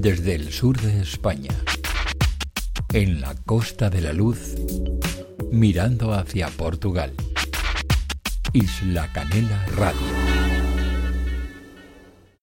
desde el sur de España, en la Costa de la Luz, mirando hacia Portugal. Isla Canela Radio.